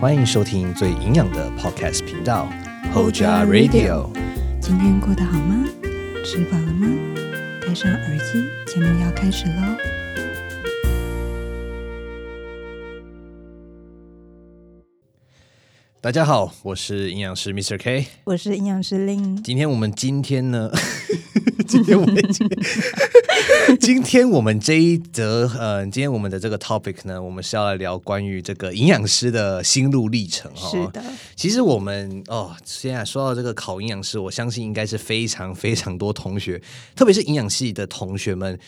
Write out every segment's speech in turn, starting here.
欢迎收听最营养的 Podcast 频道 Hoja Radio。今天过得好吗？吃饱了吗？戴上耳机，节目要开始喽！大家好，我是营养师 Mr. K。我是营养师 Lin，今天我们今天呢，今天我们今天 今天我们这一则呃，今天我们的这个 topic 呢，我们是要来聊关于这个营养师的心路历程哈。是的，其实我们哦，现在说到这个考营养师，我相信应该是非常非常多同学，特别是营养系的同学们。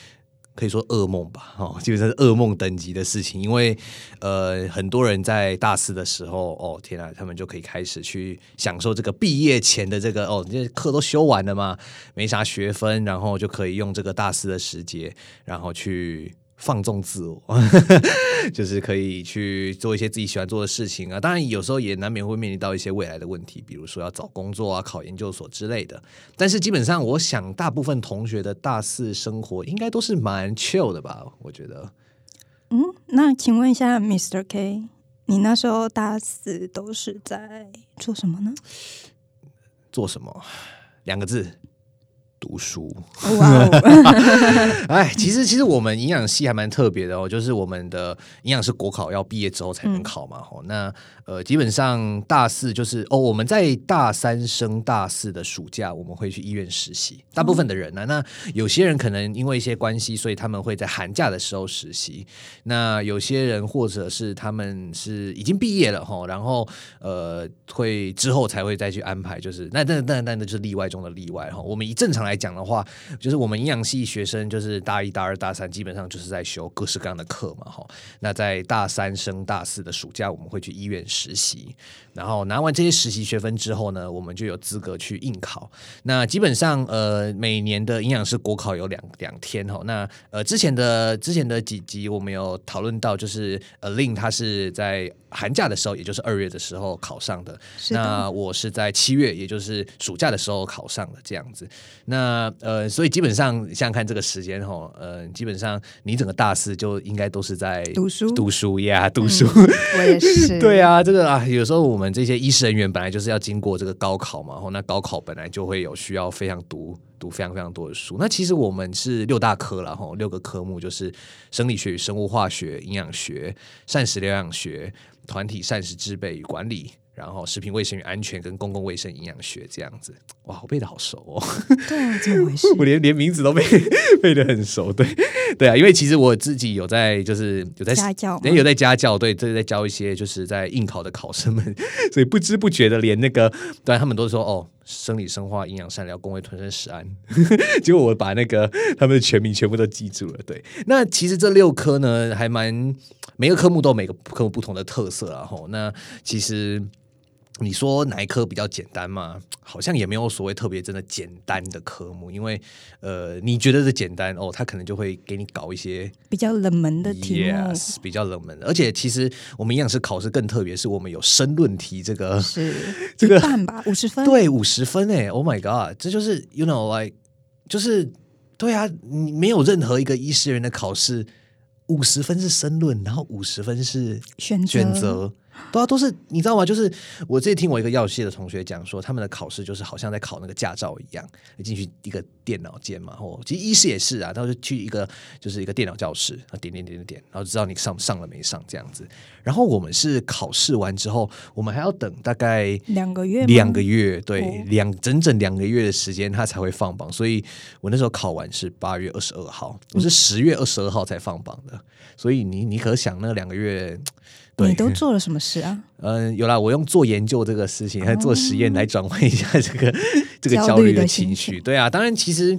可以说噩梦吧，哦，基本上是噩梦等级的事情，因为呃，很多人在大四的时候，哦，天啊，他们就可以开始去享受这个毕业前的这个哦，这课都修完了嘛，没啥学分，然后就可以用这个大四的时节，然后去放纵自我，就是可以去做一些自己喜欢做的事情啊。当然，有时候也难免会面临到一些未来的问题，比如说要找工作啊、考研究所之类的。但是基本上，我想大部分同学的大四生活应该都是蛮 chill 的吧？我觉得。嗯，那请问一下，Mr. K，你那时候大四都是在做什么呢？做什么？两个字，读书。哇哦，哎，其实其实我们营养系还蛮特别的哦，就是我们的营养师国考要毕业之后才能考嘛。哦，那呃，基本上大四就是哦，我们在大三升大四的暑假，我们会去医院实习。大部分的人呢、那有些人可能因为一些关系，所以他们会在寒假的时候实习。那有些人或者是他们是已经毕业了哈，然后呃会之后才会再去安排，就是那那那那那就是例外中的例外哈。我们以正常来来讲的话，就是我们营养系学生就是大一、大二、大三，基本上就是在修各式各样的课嘛哈。那在大三升大四的暑假，我们会去医院实习，然后拿完这些实习学分之后呢，我们就有资格去应考。那基本上呃，每年的营养师国考有两两天哈。那呃，之前的之前的几集我们有讨论到，就是呃，令他是在寒假的时候，也就是二月的时候考上的。的，那我是在七月，也就是暑假的时候考上的这样子。那呃，所以基本上想想看这个时间哈，呃，基本上你整个大四就应该都是在读书读书呀，读书。我也是。对啊，这个啊，有时候我们这些医师人员本来就是要经过这个高考嘛，然后那高考本来就会有需要非常读读非常非常多的书。那其实我们是六大科了哈，六个科目就是生理学与生物化学、营养学、膳食疗养学、团体膳食制备与管理。然后食品卫生与安全跟公共卫生营养学这样子，哇，我背的好熟哦。对啊，怎么回事？我连连名字都背背得很熟，对对啊，因为其实我自己有在就是有在家教吗也有在家教，对，这在教一些就是在应考的考生们，所以不知不觉的连那个对他们都说哦，生理生化营养善疗工位吞生食安，结果我把那个他们的全名全部都记住了。对，那其实这六科呢，还蛮每个科目都有每个科目不同的特色啊。吼，那其实。你说哪一科比较简单嘛？好像也没有所谓特别真的简单的科目，因为呃，你觉得是简单哦，他可能就会给你搞一些比较冷门的题目 yes 比较冷门的，而且其实我们营养师考试更特别，是我们有申论题这个是 这个半吧，五十分。对五十分哎，Oh my god，这就是 you know like 就是对啊，你没有任何一个医师人的考试五十分是申论，然后五十分是选择选择。对啊，都是你知道吗？就是我之前听我一个药系的同学讲说，他们的考试就是好像在考那个驾照一样，你进去一个电脑间嘛，或，其实医师也是啊，他就去一个就是一个电脑教室，啊，点点点点点，然后知道你上上了没上这样子。然后我们是考试完之后，我们还要等大概两个月，两个月，对，哦两整整两个月的时间，他才会放榜。所以我那时候考完是八月二十二号，我是十月二十二号才放榜的。所以你你可想那两个月，对你都做了什么事啊？嗯，有啦，我用做研究这个事情，还做实验来转换一下这个 这个焦焦虑的情绪。情对啊，当然其实。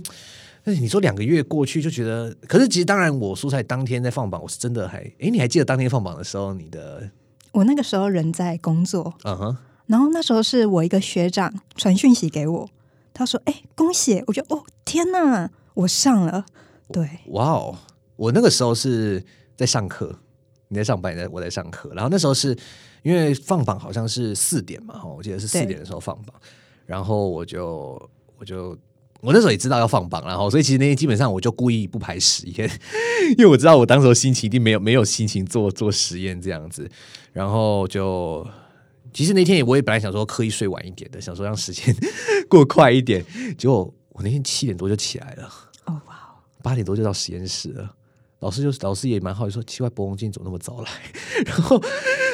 但是你说两个月过去就觉得，可是其实当然，我蔬菜当天在放榜，我是真的还，哎，你还记得当天放榜的时候，你的，我那个时候人在工作，嗯哼，然后那时候是我一个学长传讯息给我，他说：“哎、恭喜！”我觉得哦，天哪，我上了。对，哇哦，我那个时候是在上课，你在上班，你在我在上课，然后那时候是因为放榜好像是四点嘛，哈，我记得是四点的时候放榜，然后我就我就我那时候也知道要放榜，然后所以其实那天基本上我就故意不排实验，因为我知道我当时候心情一定没有没有心情做做实验这样子，然后就其实那天也我也本来想说刻意睡晚一点的，想说让时间 过快一点，结果我那天七点多就起来了，哦哇，八点多就到实验室了。老师就老师也蛮好奇说，奇怪，博宏今天怎么那么早来？然后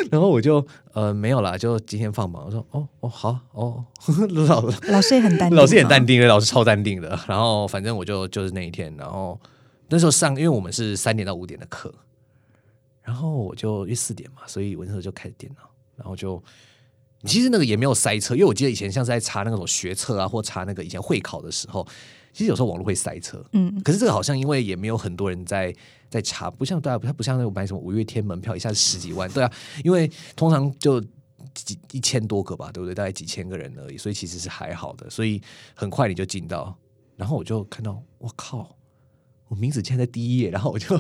然后我就呃没有啦，就今天放榜。我说哦哦好哦，老老师也很淡定，老师也很淡定的，老师超淡定的。然后反正我就就是那一天，然后那时候上，因为我们是三点到五点的课，然后我就因为四点嘛，所以我那时候就开始电脑，然后就其实那个也没有塞车，因为我记得以前像是在查那种学测啊，或查那个以前会考的时候，其实有时候网络会塞车，嗯，可是这个好像因为也没有很多人在在查，不像对啊，它不像那种买什么五月天门票一下子十几万，对啊，因为通常就几一千多个吧，对不对？大概几千个人而已，所以其实是还好的，所以很快你就进到，然后我就看到，我靠，我名字竟然在第一页，然后我就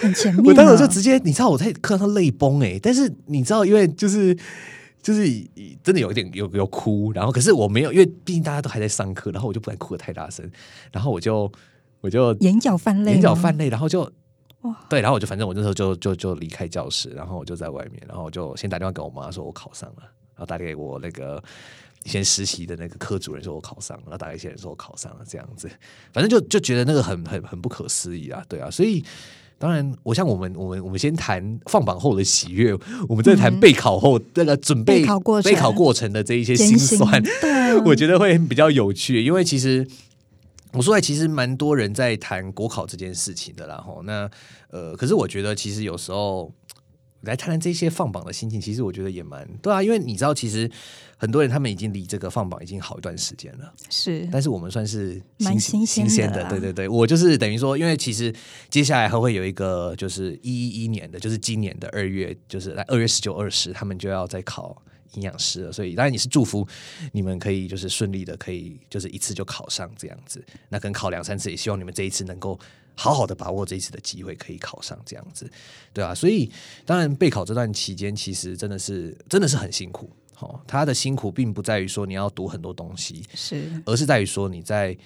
很前面啊。我当时就直接，你知道我在课上泪崩哎、但是你知道，因为就是就是真的有一点有有哭，然后可是我没有，因为毕竟大家都还在上课，然后我就不敢哭的太大声，然后我就我就眼角泛泪，眼角泛泪，然后就哇对，然后我就反正我那时候就就就离开教室，然后我就在外面，然后我就先打电话给我妈说我考上了，然后打给我那个以前实习的那个科主任说我考上了，然后打给一些人说我考上了，这样子，反正就就觉得那个很很很不可思议啊，对啊，所以。当然，我像我们我们我们先谈放榜后的喜悦，我们再谈备考后那个准备备考过程备考过程的这一些艰辛辛酸，我觉得会比较有趣，因为其实我说来，其实蛮多人在谈国考这件事情的啦。吼，那呃，可是我觉得其实有时候来谈谈这些放榜的心情，其实我觉得也蛮对啊，因为你知道，其实很多人他们已经离这个放榜已经好一段时间了。是但是我们算是蛮新新鲜的对对对，我就是等于说，因为其实接下来还会有一个就是一一一年的，就是今年的二月，就是来二月十九、二十，他们就要再考营养师了，所以当然也是祝福你们可以就是顺利的，可以就是一次就考上这样子。那可能考两三次，也希望你们这一次能够好好的把握这一次的机会，可以考上这样子，对啊。所以当然备考这段期间，其实真的是真的是很辛苦。哦，他的辛苦并不在于说你要读很多东西，是而是在于说你在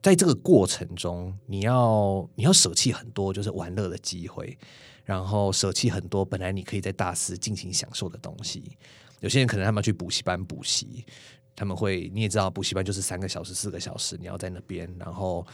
在这个过程中，你要你要舍弃很多就是玩乐的机会，然后舍弃很多本来你可以在大四尽情享受的东西。有些人可能他们要去补习班补习，他们会你也知道，补习班就是三个小时、四个小时，你要在那边，然后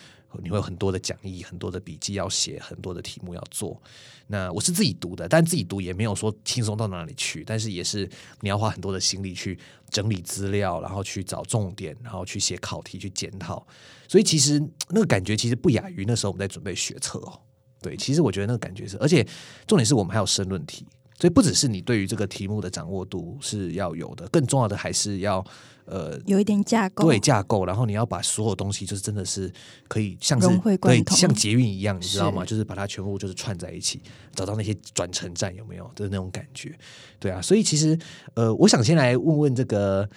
你会有很多的讲义、很多的笔记要写、很多的题目要做。那我是自己读的，但自己读也没有说轻松到哪里去，但是也是你要花很多的心力去整理资料，然后去找重点，然后去写考题、去检讨。所以其实那个感觉其实不亚于那时候我们在准备学测哦。对，其实我觉得那个感觉是，而且重点是我们还有申论题，所以不只是你对于这个题目的掌握度是要有的，更重要的还是要呃有一点架构，对架构，然后你要把所有东西就是真的是可以像是对像捷运一样，你知道吗？就是把它全部就是串在一起，找到那些转乘站有没有的那种感觉？对啊，所以其实呃，我想先来问问这个。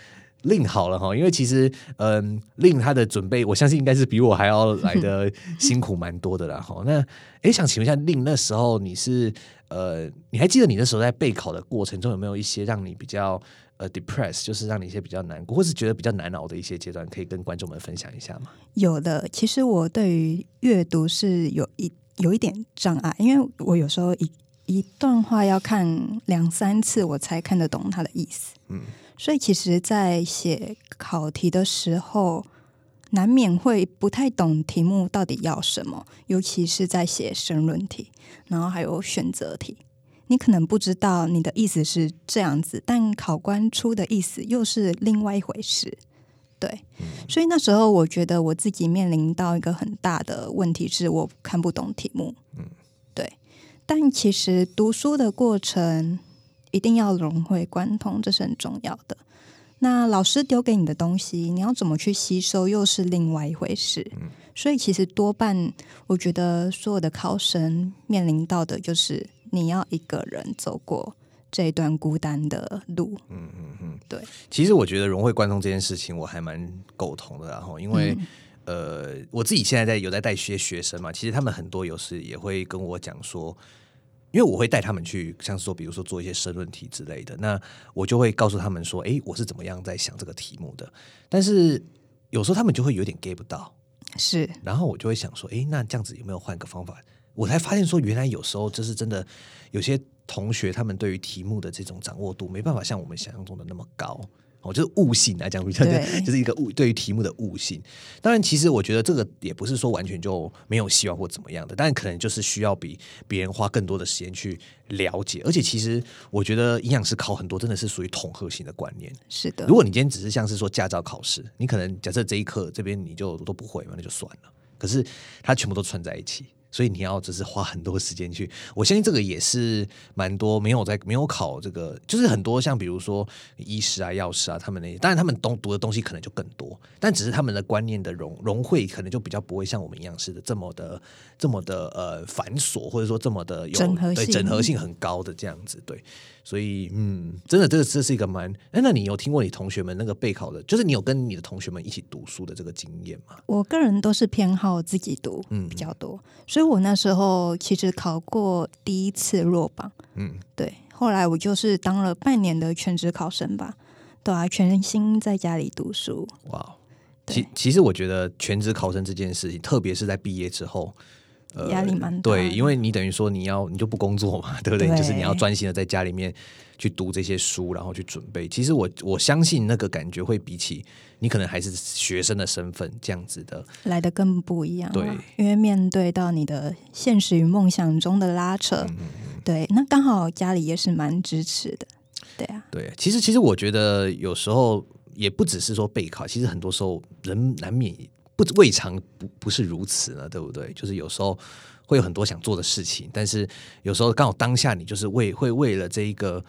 令好了哈，因为其实嗯，令他的准备，我相信应该是比我还要来的辛苦蛮多的啦哈。那诶，想请问一下，令那时候你是呃，你还记得你那时候在备考的过程中有没有一些让你比较呃 depress，就是让你一些比较难过，或是觉得比较难熬的一些阶段，可以跟观众们分享一下吗？有的。其实我对于阅读是有一有一点障碍，因为我有时候一一段话要看两三次，我才看得懂它的意思。嗯，所以其实，在写考题的时候，难免会不太懂题目到底要什么，尤其是在写申论题，然后还有选择题。你可能不知道你的意思是这样子，但考官出的意思又是另外一回事。对，所以那时候我觉得我自己面临到一个很大的问题，是我看不懂题目。嗯，对。但其实读书的过程一定要融会贯通，这是很重要的。那老师丢给你的东西，你要怎么去吸收，又是另外一回事。所以其实多半，我觉得所有的考生面临到的就是你要一个人走过这一段孤单的路。嗯嗯嗯，对。其实我觉得融会贯通这件事情，我还蛮苟同的，然后因为、呃，我自己现在在有在带一些学生嘛，其实他们很多有时也会跟我讲说。因为我会带他们去，像是说，比如说做一些申论题之类的，那我就会告诉他们说，诶，我是怎么样在想这个题目的。但是有时候他们就会有点 get 不到，是然后我就会想说，诶，那这样子有没有换个方法？我才发现说，原来有时候就是真的有些同学他们对于题目的这种掌握度没办法像我们想象中的那么高。哦，就是悟性来讲，比较对就是一个悟对于题目的悟性。当然，其实我觉得这个也不是说完全就没有希望或怎么样的，但可能就是需要比别人花更多的时间去了解。而且，其实我觉得营养师考很多真的是属于统合性的观念。是的如，果你今天只是像是说驾照考试，你可能假设这一课这边你就都不会嘛，那就算了。可是它全部都串在一起，所以你要只是花很多时间去。我相信这个也是蛮多没有在没有考这个，就是很多像比如说医师啊、药师啊，他们那些，当然他们都读的东西可能就更多，但只是他们的观念的融融汇，可能就比较不会像我们一样似的这么的这么的呃繁琐，或者说这么的有整合性对整合性很高的这样子。对，所以嗯，真的这个这是一个蛮哎，那你有听过你同学们那个备考的，就是你有跟你的同学们一起读书的这个经验吗？我个人都是偏好自己读嗯。比较多，所以我那时候其实考过第一次落榜，嗯，对，后来我就是当了半年的全职考生吧，对啊，全心在家里读书，哇其其实我觉得全职考生这件事情，特别是在毕业之后，呃压力蛮大对，因为你等于说你要你就不工作嘛，对不对？对。就是你要专心的在家里面去读这些书，然后去准备。其实我我相信那个感觉会比起你可能还是学生的身份这样子的，来的更不一样，对。因为面对到你的现实与梦想中的拉扯，嗯。对，那刚好家里也是蛮支持的，对啊，对。其实其实我觉得有时候也不只是说备考，其实很多时候人难免不未尝不不是如此呢，对不对？就是有时候会有很多想做的事情，但是有时候刚好当下你就是为会为了这一个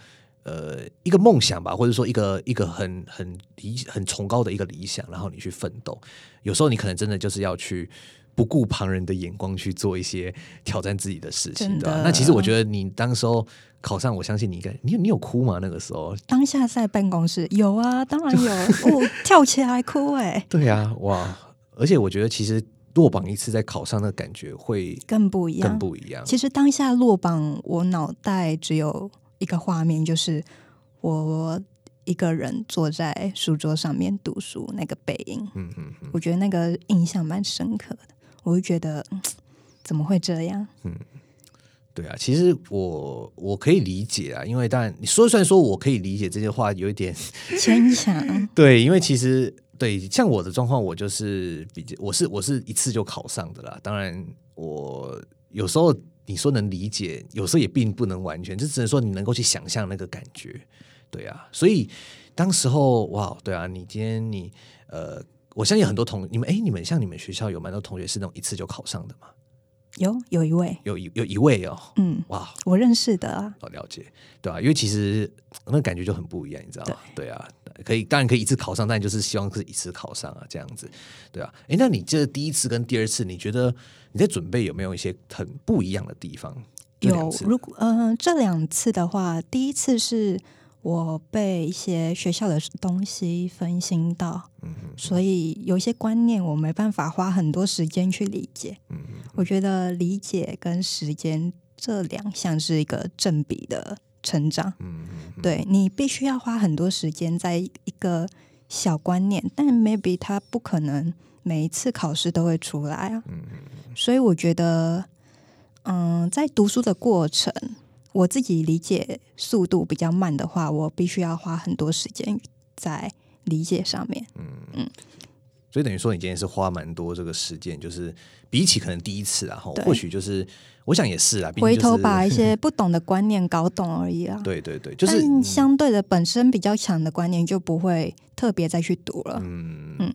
呃一个梦想吧，或者说一个一个很很理很崇高的一个理想，然后你去奋斗。有时候你可能真的就是要去。不顾旁人的眼光去做一些挑战自己的事情，的对吧？那其实我觉得你当时候考上，我相信你应该，你有你有哭吗？那个时候，当下在办公室有啊，当然有，我、跳起来哭哎、对呀、哇！而且我觉得其实落榜一次再考上，的感觉会更不一样，更不一样。其实当下落榜，我脑袋只有一个画面，就是我一个人坐在书桌上面读书那个背影。嗯嗯嗯，我觉得那个印象蛮深刻的。我就觉得，嗯怎么会这样？对啊，其实我我可以理解啊，因为当然你说虽然说我可以理解这些话有一点牵强，对，因为其实对像我的状况，我就是比较我是我是一次就考上的啦。当然，我有时候你说能理解，有时候也并不能完全，就只能说你能够去想象那个感觉。对啊，所以当时候哇，对啊，你今天你呃，我相信很多同你们哎，你们像你们学校有蛮多同学是那种一次就考上的嘛？有有一位，有一有一位哦，嗯，哇，我认识的啊，好了解，对啊，因为其实那感觉就很不一样，你知道吗？对啊，可以，当然可以一次考上，但就是希望是一次考上啊，这样子，对啊。哎，那你这第一次跟第二次，你觉得你在准备有没有一些很不一样的地方？有。如果呃这两次的话，第一次是我被一些学校的东西分心到，嗯所以有一些观念我没办法花很多时间去理解。嗯我觉得理解跟时间这两项是一个正比的成长。嗯对你必须要花很多时间在一个小观念，但 maybe 它不可能每一次考试都会出来啊。嗯所以我觉得，嗯，在读书的过程，我自己理解速度比较慢的话，我必须要花很多时间在理解上面。嗯所以等于说你今天是花蛮多这个时间，就是比起可能第一次啊，吼对或许就是我想也是啊，回头把一些 不懂的观念搞懂而已 啦。对对对，就是相对的，本身比较强的观念就不会特别再去读了。嗯嗯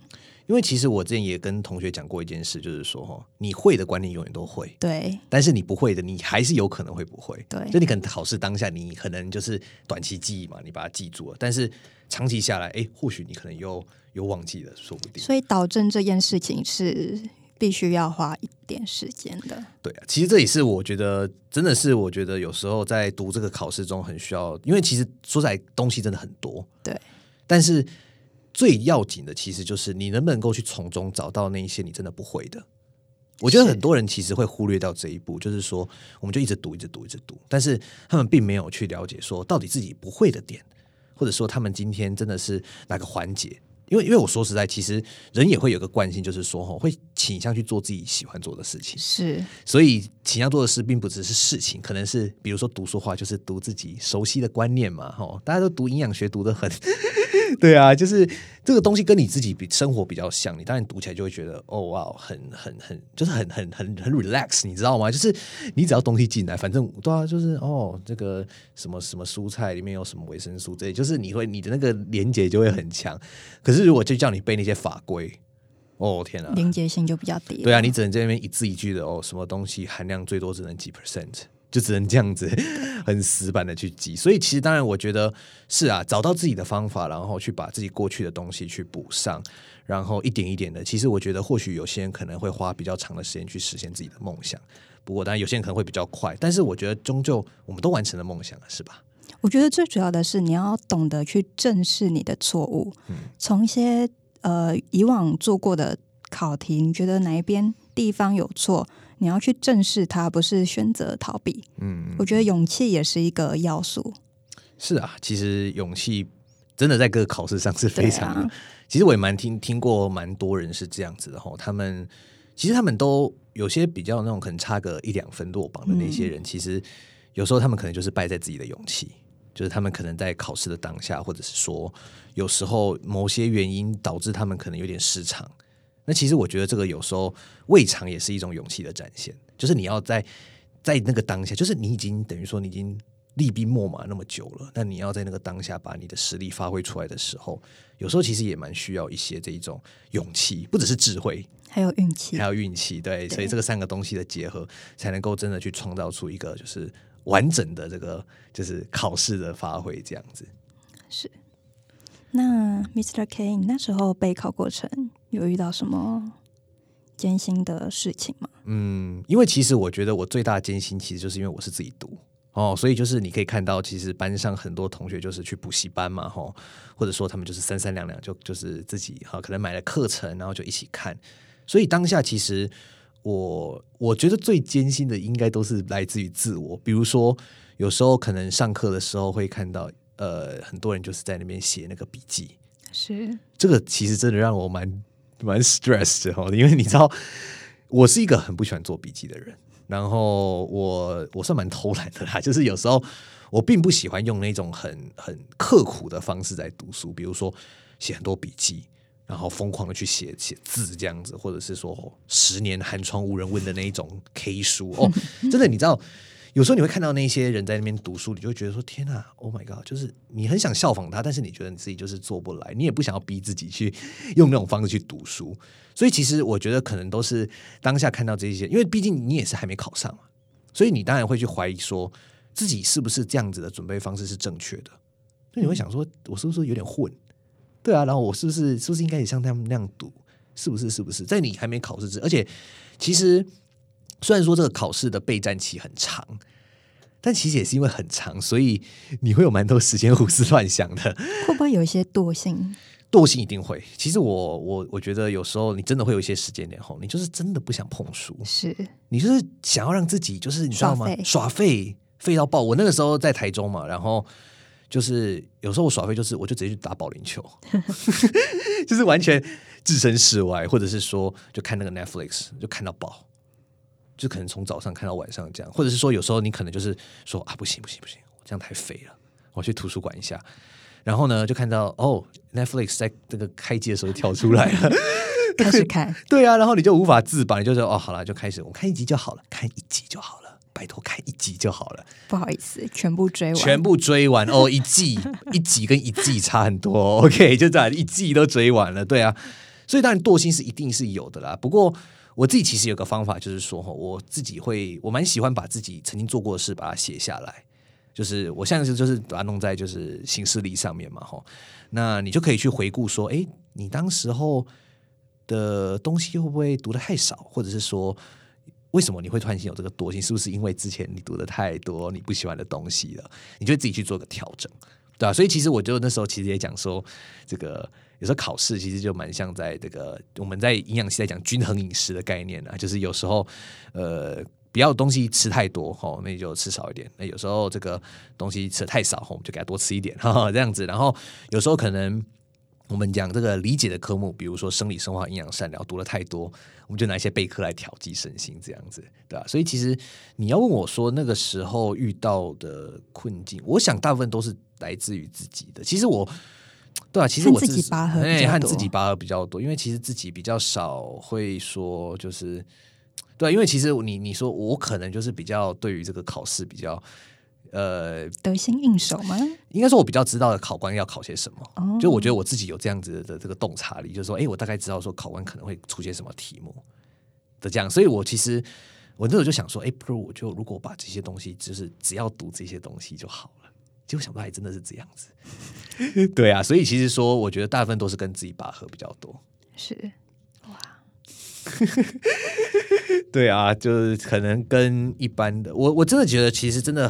因为其实我之前也跟同学讲过一件事，就是说哈，你会的观念永远都会，对但是你不会的，你还是有可能会不会。对就你可能考试当下，你可能就是短期记忆嘛，你把它记住了，但是长期下来，哎，或许你可能又又忘记了，说不定。所以导正这件事情是必须要花一点时间的。对啊，其实这也是我觉得，真的是我觉得有时候在读这个考试中很需要，因为其实说实在东西真的很多，对，但是最要紧的其实就是你能不能够去从中找到那一些你真的不会的。我觉得很多人其实会忽略掉这一步，就是说我们就一直读，一直读，一直读，但是他们并没有去了解说到底自己不会的点，或者说他们今天真的是哪个环节。因为因为我说实在，其实人也会有个惯性，就是说吼，会倾倾向去做自己喜欢做的事情。是所以倾向做的事，并不只是事情，可能是比如说读书话，就是读自己熟悉的观念嘛。吼，大家都读营养学，读得很，对啊，就是这个东西跟你自己比生活比较像，你当然读起来就会觉得，哦哇，很很很，就是很很很很 relax，你知道吗？就是你只要东西进来，反正对啊，就是哦，这个什么什么蔬菜里面有什么维生素，这就是你会你的那个连接就会很强。可是如果就叫你背那些法规，哦天啊，连接性就比较低。对啊，你只能在那边一字一句的哦，什么东西含量最多只能几 percent，就只能这样子 很死板的去记。所以其实当然，我觉得是啊，找到自己的方法，然后去把自己过去的东西去补上，然后一点一点的。其实我觉得，或许有些人可能会花比较长的时间去实现自己的梦想，不过当然有些人可能会比较快。但是我觉得，终究我们都完成了梦想了，是吧？我觉得最主要的是你要懂得去正视你的错误，从一些呃以往做过的考题，你觉得哪一边地方有错，你要去正视它，不是选择逃避。嗯，我觉得勇气也是一个要素。是啊，其实勇气真的在各个考试上是非常。其实我也蛮听听过蛮多人是这样子的哈，他们其实他们都有些比较那种可能差个一两分落榜的那些人，其实有时候他们可能就是败在自己的勇气，就是他们可能在考试的当下，或者是说有时候某些原因导致他们可能有点失常。那其实我觉得这个有时候未尝也是一种勇气的展现，就是你要在在那个当下，就是你已经等于说你已经厉兵秣马那么久了，那你要在那个当下把你的实力发挥出来的时候，有时候其实也蛮需要一些这一种勇气，不只是智慧，还有运气还，有运气。对，所以这个三个东西的结合，才能够真的去创造出一个就是完整的这个就是考试的发挥这样子。是。那 Mr. K，你那时候备考过程有遇到什么艰辛的事情吗？嗯，因为其实我觉得我最大的艰辛，其实就是因为我是自己读哦，所以就是你可以看到，其实班上很多同学就是去补习班嘛，吼，或者说他们就是三三两两就就是自己哈，可能买了课程，然后就一起看。所以当下其实我我觉得最艰辛的应该都是来自于自我，比如说有时候可能上课的时候会看到呃很多人就是在那边写那个笔记，是这个其实真的让我蛮 蛮 stress 的哦，因为你知道，我是一个很不喜欢做笔记的人，然后我我算蛮偷懒的啦，就是有时候我并不喜欢用那种很很刻苦的方式在读书，比如说写很多笔记。然后疯狂的去写写字这样子，或者是说、十年寒窗无人问的那一种 K 书哦，真的你知道，有时候你会看到那些人在那边读书，你就会觉得说天呐，Oh my god！就是你很想效仿他，但是你觉得你自己就是做不来，你也不想要逼自己去用那种方式去读书。所以其实我觉得可能都是当下看到这些，因为毕竟你也是还没考上嘛，所以你当然会去怀疑说自己是不是这样子的准备方式是正确的。所以你会想说，我是不是有点混？对啊，然后我是不是是不是应该也像他们那样读？是不是？是不是？在你还没考试之，而且其实虽然说这个考试的备战期很长，但其实也是因为很长，所以你会有蛮多时间胡思乱想的。会不会有一些惰性？惰性一定会。其实我我我觉得有时候你真的会有一些时间点后，你就是真的不想碰书，是你就是想要让自己就是你知道吗耍？废耍废废到爆。我那个时候在台中嘛，然后就是有时候我耍废，就是我就直接去打保龄球，就是完全置身事外，或者是说就看那个 Netflix 就看到爆。就可能从早上看到晚上这样，或者是说有时候你可能就是说啊不行不行不行，我这样太废了，我去图书馆一下，然后呢就看到哦 Netflix 在这个开机的时候跳出来了，开始看，对啊，然后你就无法自拔，你就说哦，好了，就开始我看一集就好了，看一集就好了，拜托看一集就好了，不好意思，全部追完，全部追完。哦，一季 一集跟一季差很多，OK，就这样一季都追完了，对啊，所以当然惰性是一定是有的啦，不过。我自己其实有个方法，就是说，哈，我自己会，我蛮喜欢把自己曾经做过的事把它写下来，就是我现在就是把它弄在就是行事历上面嘛，哈，那你就可以去回顾说，哎，你当时候的东西会不会读的太少，或者是说，为什么你会突然间有这个惰性？是不是因为之前你读的太多你不喜欢的东西了？你就自己去做个调整，对啊，所以其实我就那时候其实也讲说，这个有时候考试其实就蛮像在这个我们在营养系在讲均衡饮食的概念啊，就是有时候呃。不要东西吃太多哈，那你就吃少一点。那有时候这个东西吃的太少，我们就给它多吃一点哈，这样子。然后有时候可能我们讲这个理解的科目，比如说生理、生化、营养、善疗，读了太多，我们就拿一些备课来调剂身心，这样子，对吧、所以其实你要问我说那个时候遇到的困境，我想大部分都是来自于自己的。其实我，对啊，其实我自己拔河哎，和自己拔河比较多，因为其实自己比较少会说，就是对啊、因为其实你你说我可能就是比较对于这个考试比较。呃，得心应手吗？应该说，我比较知道的考官要考些什么。哦就我觉得我自己有这样子的这个洞察力，就是说，哎、我大概知道说考官可能会出现什么题目的这样，所以我其实我那时候就想说，哎、不如我就如果把这些东西，就是只要读这些东西就好了。结果想不到还真的是这样子，对啊，所以其实说，我觉得大部分都是跟自己拔河比较多。是哇 对啊，就是可能跟一般的，我我真的觉得其实真的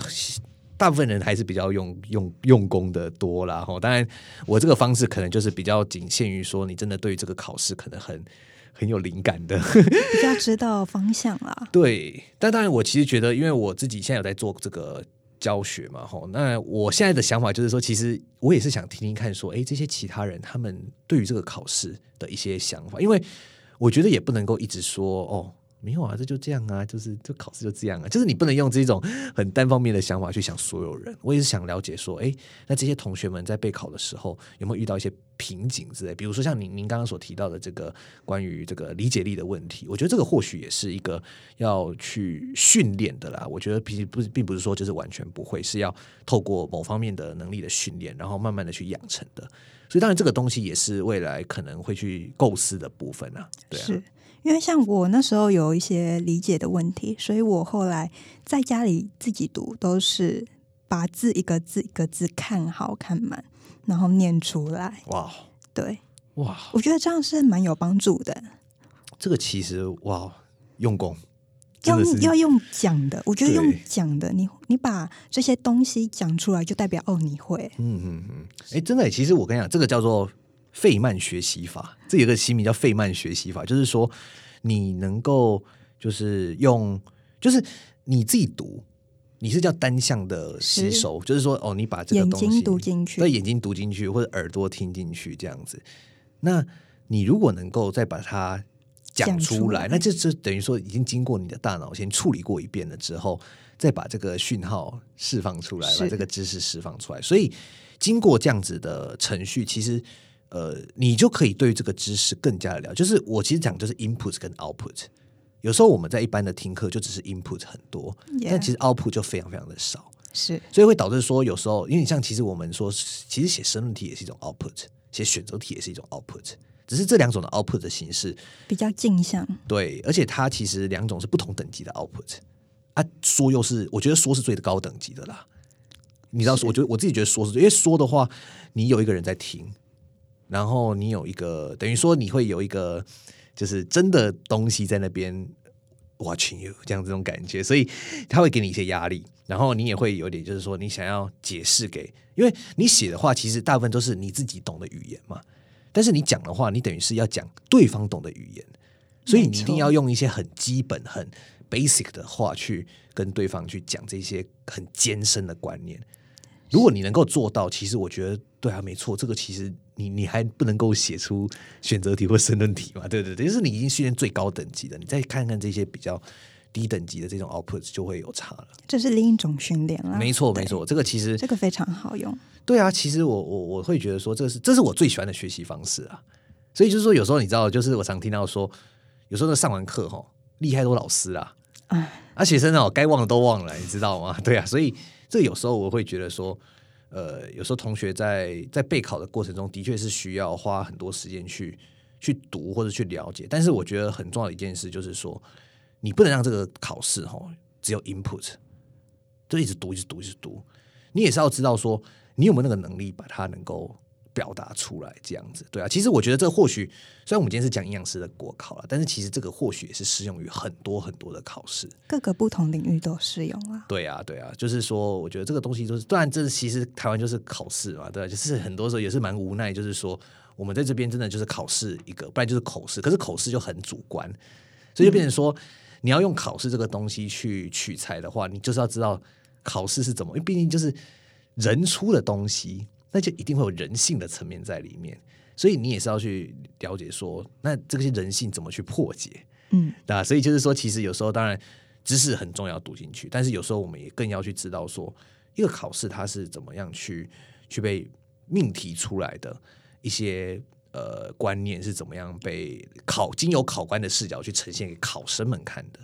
大部分人还是比较用用用功的多啦。哈。当然，我这个方式可能就是比较仅限于说，你真的对于这个考试可能很很有灵感的。比较知道方向啦。对，但当然，我其实觉得，因为我自己现在有在做这个教学嘛，吼，那我现在的想法就是说，其实我也是想听听看，说，哎，这些其他人他们对于这个考试的一些想法，因为我觉得也不能够一直说，哦。没有啊，这就这样啊，就是这考试就这样啊，就是你不能用这种很单方面的想法去想所有人。我也是想了解说，哎，那这些同学们在备考的时候有没有遇到一些瓶颈之类？比如说像您您刚刚所提到的这个关于这个理解力的问题，我觉得这个或许也是一个要去训练的啦。我觉得并不并不是说就是完全不会，是要透过某方面的能力的训练，然后慢慢的去养成的。所以当然这个东西也是未来可能会去构思的部分啊。对啊，因为像我那时候有一些理解的问题，所以我后来在家里自己读，都是把字一个字一个字看好看满，然后念出来。哇对，哇，我觉得这样是蛮有帮助的。这个其实哇用功。要要用讲的，我觉得用对讲的，你你把这些东西讲出来，就代表哦你会。嗯嗯嗯，哎，真的，其实我跟你讲，这个叫做费曼学习法，这有一个新名叫费曼学习法，就是说你能够就是用，就是你自己读，你是叫单向的吸是收，就是说哦，你把这个眼东西睛读进去对，眼睛读进去，或者耳朵听进去这样子。那你如果能够再把它讲讲出来，那这就等于说已经经过你的大脑先处理过一遍了之后，再把这个讯号释放出来，把是这个知识释放出来。所以经过这样子的程序，其实呃，你就可以对这个知识更加的了解。就是我其实讲就是 input 跟 output。有时候我们在一般的听课就只是 input 很多但其实 output 就非常非常的少。是所以会导致说，有时候因为你像其实我们说，其实写申论题也是一种 output，写选择题也是一种 output，只是这两种的 output 的形式，比较镜像，对，而且它其实两种是不同等级的 output 啊。说又是我觉得说是最高等级的啦，你知道，我觉得我自己觉得说是，因为说的话，你有一个人在听，然后你有一个等于说你会有一个就是真的东西在那边 watching you 这样这种感觉，所以他会给你一些压力，然后你也会有点就是说你想要解释给，因为你写的话其实大部分都是你自己懂的语言嘛，但是你讲的话，你等于是要讲对方懂的语言，所以你一定要用一些很基本、很 basic 的话去跟对方去讲这些很艰深的观念。如果你能够做到，其实我觉得对啊，没错，这个其实你你还不能够写出选择题或申论题嘛？对对对，就是你已经训练最高等级的，你再看看这些比较低等级的这种 output 就会有差了。这是另一种训练啦。没错，没，错，这个其实这个非常好用。对啊，其实我我我会觉得说，这是这是我最喜欢的学习方式啊。所以就是说，有时候你知道，就是我常听到说，有时候上完课哈，厉害都老师啊，哎，啊，学生哦，该忘的都忘了，你知道吗？对啊，所以这有时候我会觉得说，呃，有时候同学在在备考的过程中，的确是需要花很多时间去去读或者去了解。但是我觉得很重要的一件事就是说，你不能让这个考试哈只有 input，就一直读，一直读，一直读。你也是要知道说，你有没有那个能力把它能够表达出来，这样子，对啊。其实我觉得这或许，虽然我们今天是讲营养师的国考了，但是其实这个或许也是适用于很多很多的考试。各个不同领域都适用啊。对啊，对啊，就是说，我觉得这个东西就是，当然，这其实台湾就是考试嘛，对、啊，就是很多时候也是蛮无奈，就是说，我们在这边真的就是考试一个，不然就是口试，可是口试就很主观，所以就变成说，你要用考试这个东西去取材的话，你就是要知道考试是怎么，因为毕竟就是人出的东西，那就一定会有人性的层面在里面。所以你也是要去了解说，那这些人性怎么去破解，嗯，对吧？所以就是说，其实有时候当然知识很重要，读进去，但是有时候我们也更要去知道说，一个考试它是怎么样去去被命题出来的一些呃观念是怎么样被考经由考官的视角去呈现给考生们看的。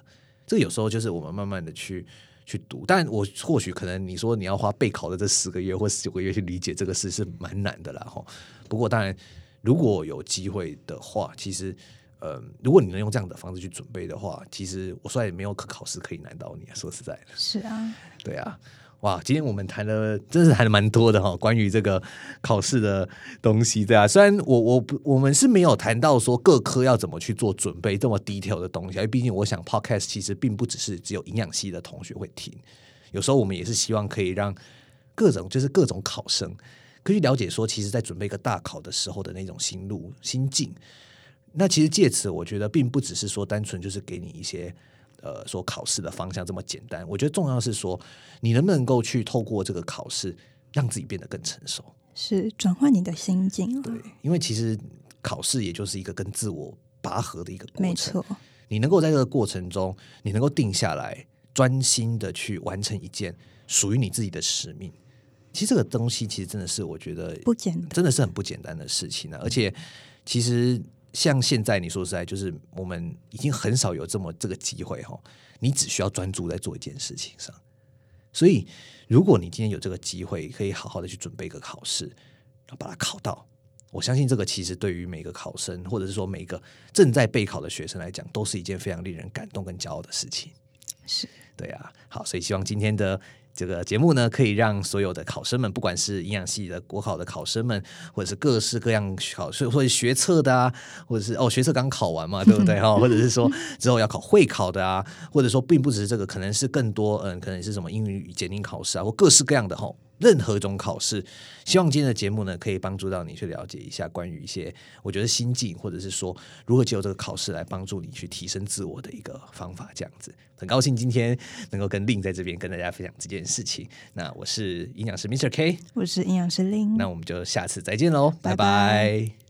这有时候就是我们慢慢的去去读，但我或许可能你说你要花备考的这十个月或十九个月去理解这个事是蛮难的啦哈。不过当然，如果有机会的话，其实呃，如果你能用这样的方式去准备的话，其实我说也没有可考试可以难倒你。说实在的，是啊，对啊。哇，今天我们谈的真是谈的蛮多的哈，关于这个考试的东西，对啊。虽然我我不我们是没有谈到说各科要怎么去做准备这么 detail 的东西，因为毕竟我想 podcast 其实并不只是只有营养系的同学会听，有时候我们也是希望可以让各种就是各种考生可以了解说，其实在准备一个大考的时候的那种心路心境。那其实借此，我觉得并不只是说单纯就是给你一些。呃，说考试的方向这么简单，我觉得重要是说，你能不能够去透过这个考试，让自己变得更成熟，是转换你的心境。对，因为其实考试也就是一个跟自我拔河的一个过程。没错，你能够在这个过程中，你能够定下来，专心的去完成一件属于你自己的使命。其实这个东西，其实真的是我觉得不简单，真的是很不简单的事情呢。而且，其实。像现在你说实在，就是我们已经很少有这么这个机会哈。你只需要专注在做一件事情上，所以如果你今天有这个机会，可以好好的去准备一个考试，然后把它考到，我相信这个其实对于每个考生，或者是说每个正在备考的学生来讲，都是一件非常令人感动跟骄傲的事情。是对啊，好，所以希望今天的。这个节目呢，可以让所有的考生们，不管是营养系的国考的考生们，或者是各式各样考，或者学测的啊，或者是哦学测刚考完嘛，对不对哈？或者是说之后要考会考的啊，或者说并不只是这个，可能是更多嗯，可能是什么英语检定考试啊，或各式各样的哈。任何一种考试，希望今天的节目呢，可以帮助到你去了解一下关于一些我觉得心境，或者是说如何借由这个考试来帮助你去提升自我的一个方法。这样子，很高兴今天能够跟令在这边跟大家分享这件事情。那我是营养师 Mr K，我是营养师令，那我们就下次再见喽，拜拜。